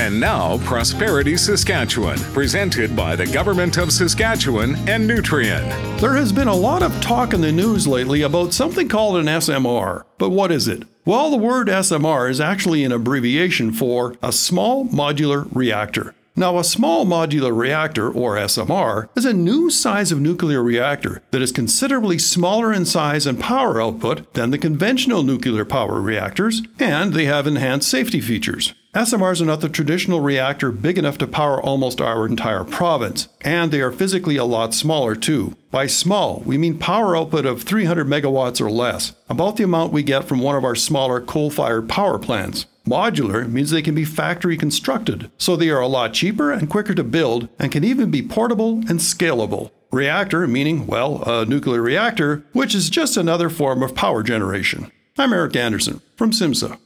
And now, Prosperity Saskatchewan, presented by the Government of Saskatchewan and Nutrien. There has been a lot of talk in the news lately about something called an SMR. But what is it? Well, the word SMR is actually an abbreviation for a small modular reactor. Now, a small modular reactor, or SMR, is a new size of nuclear reactor that is considerably smaller in size and power output than the conventional nuclear power reactors, and they have enhanced safety features. SMRs are not the traditional reactor big enough to power almost our entire province, and they are physically a lot smaller too. By small, we mean power output of 300 megawatts or less, about the amount we get from one of our smaller coal fired power plants. Modular means they can be factory constructed, so they are a lot cheaper and quicker to build and can even be portable and scalable. Reactor meaning, well, a nuclear reactor, which is just another form of power generation. I'm Eric Anderson from SIMSA.